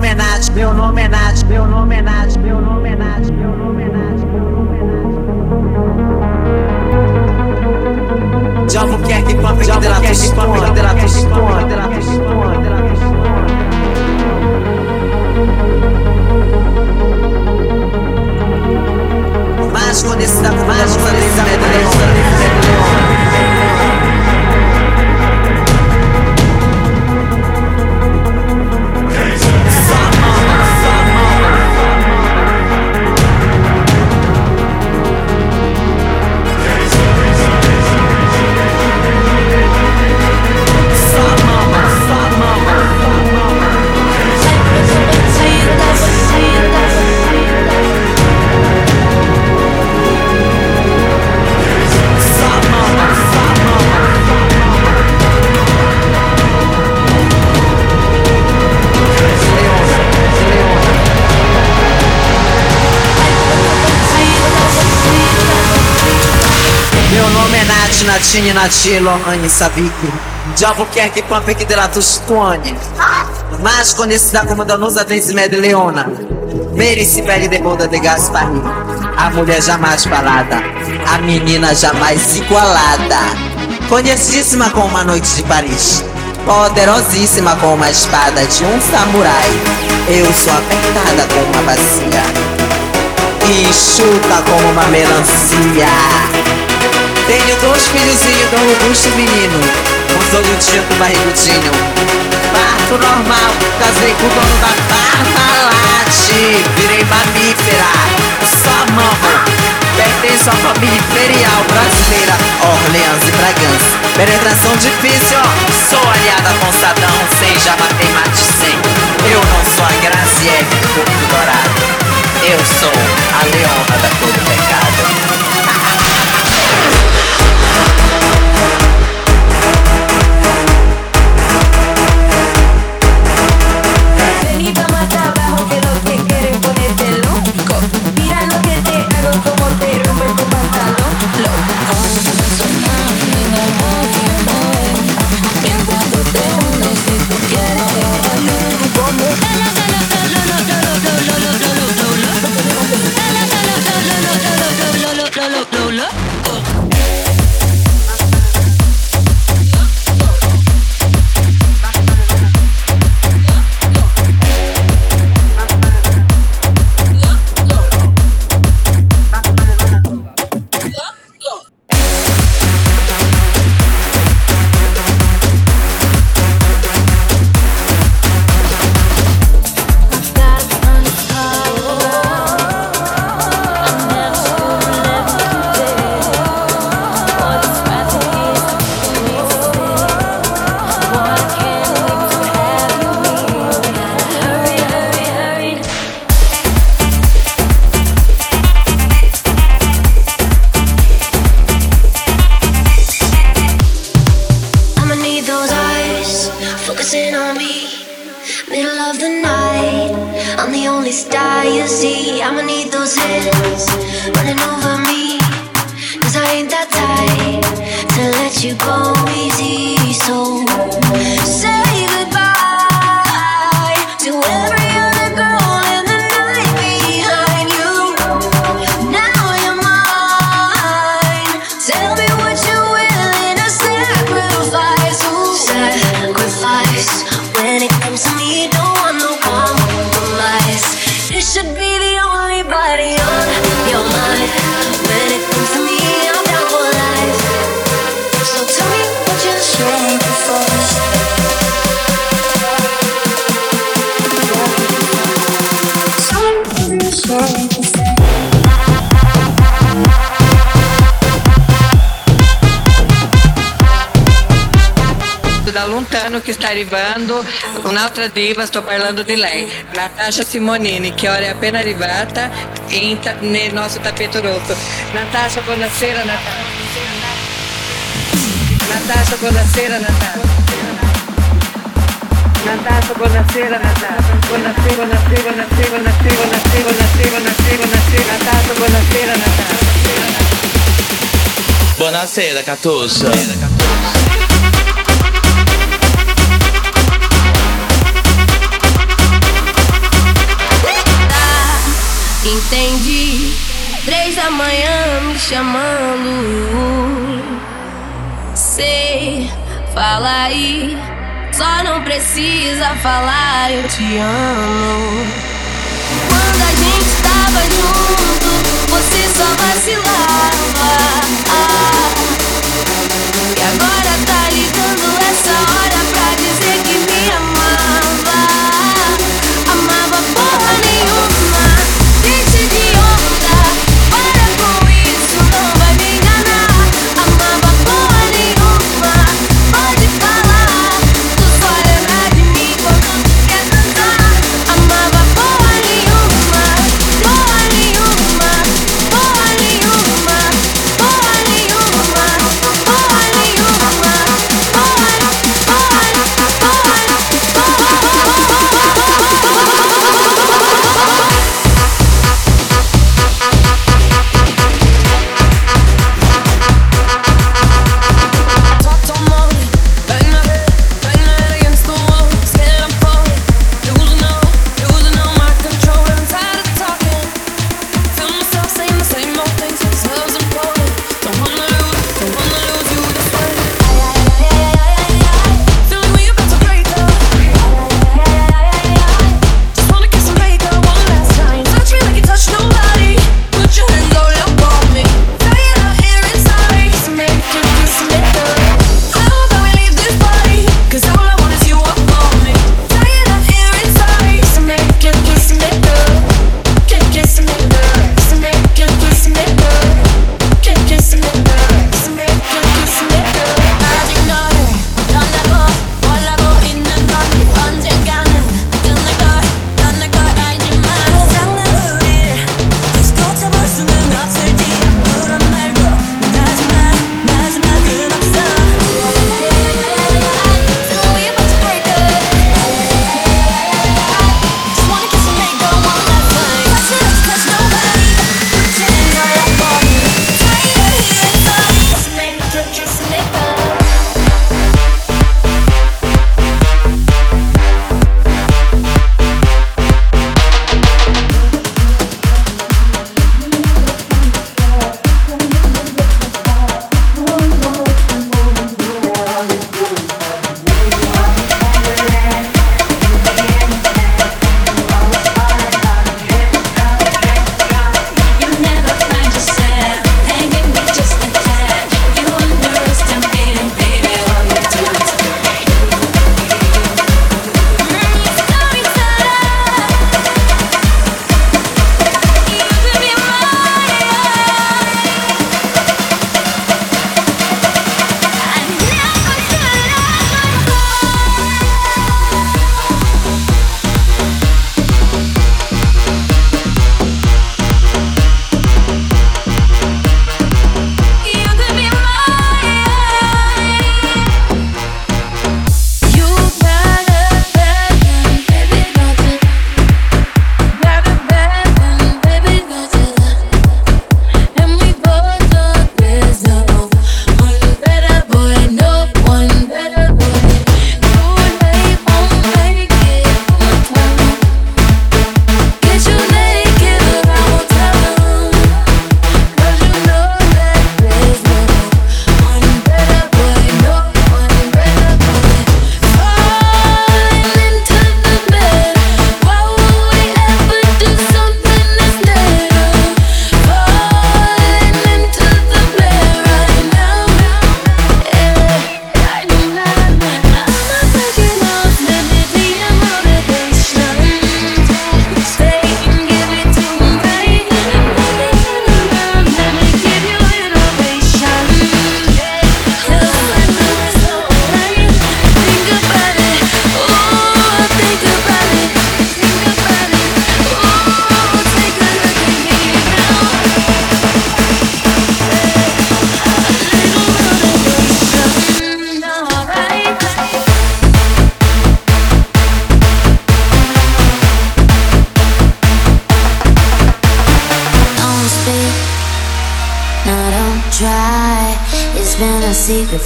nome é Nath, meu nome é Nath, meu nome é Nath, meu nome é Nath, meu nome é Nath, meu nome é Nath. Quer que com diabo quer que com a federação esconde, federação esconde, federação Mas Nath, Natine, Natilo, Anne Savik. Diabo quer que com a Pecderatus Tuane. Mas conhecida como Danusa Vencimede Leona. Merice pele de boda de Gaspari. A mulher jamais falada. A menina jamais igualada. Conhecidíssima com uma noite de Paris. Poderosíssima com uma espada de um samurai. Eu sou apertada com uma bacia. E chuta como uma melancia. Tenho dois filhozinhos do robusto menino. Com olhos barrigudinho Parto normal, casei com o dono da Parmalat Virei mamífera, só mamo Pertenço à família imperial brasileira. Orleans e Bragança Penetração difícil, sou aliada com Sadão Sem já matei mate sem Eu não sou a Graziele do corpo dourado. Eu sou see. I'ma need those hands running over me. Cause I ain't that type to let you go da Lontano che sta arrivando, un'altra diva, sto parlando di lei, Natasha Simonini, che ora è appena arrivata in nel nostro tappeto rosso. Natasha, buonasera Natasha. Natasha, buonasera Natasha. Buonasera, Catussa. Buonasera, Catussa. Entendi. Três da manhã me chamando. Sei, fala aí só não precisa falar eu te amo. Quando a gente tava junto, você só vacilava. Ah.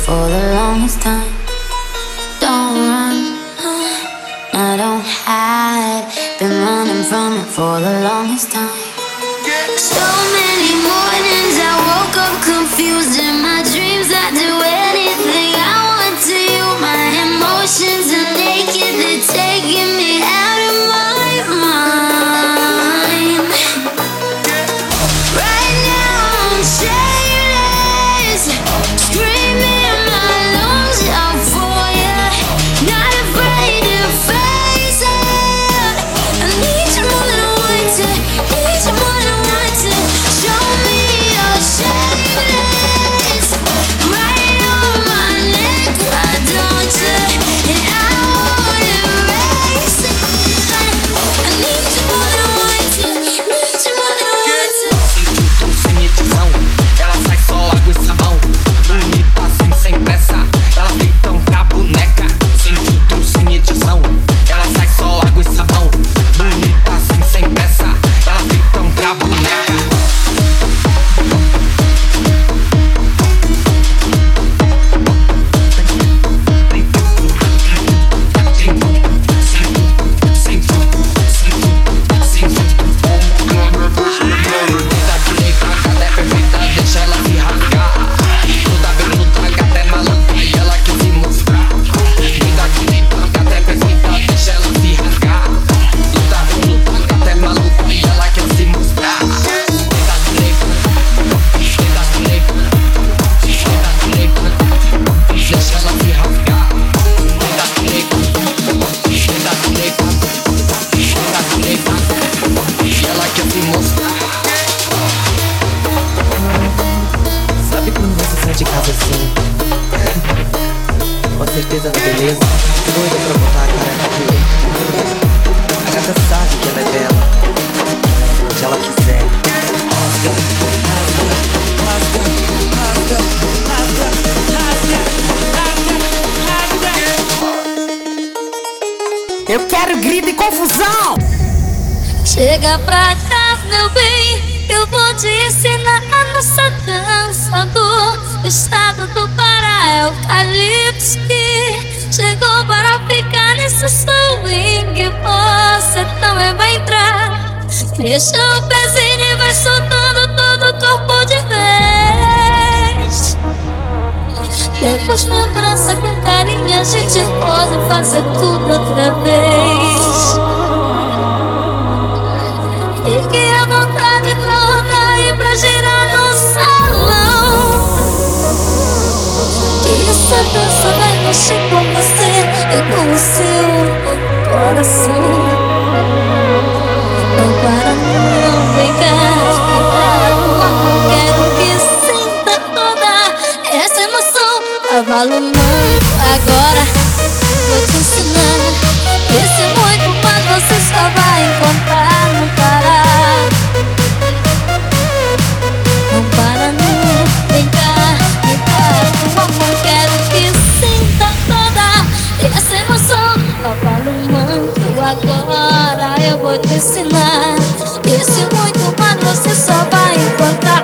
for the longest time. Don't run, I don't hide. Been running from it for the longest time. So many mornings I woke up confused in my Eu quero grito e confusão. Chega pra cá, meu bem. Eu vou te ensinar a nossa dança do estado do Pará. É o chegou para ficar nesse swing. Você também é vai entrar. Deixa o pezinho e vai soltando todo. Depois me abraça com carinho, a gente pode fazer tudo outra vez. Fique à vontade toda e pra girar no salão. Que essa dança vai mexer com você e com o seu coração. nova no manto. Agora eu vou te ensinar. E muito mais você só vai encontrar.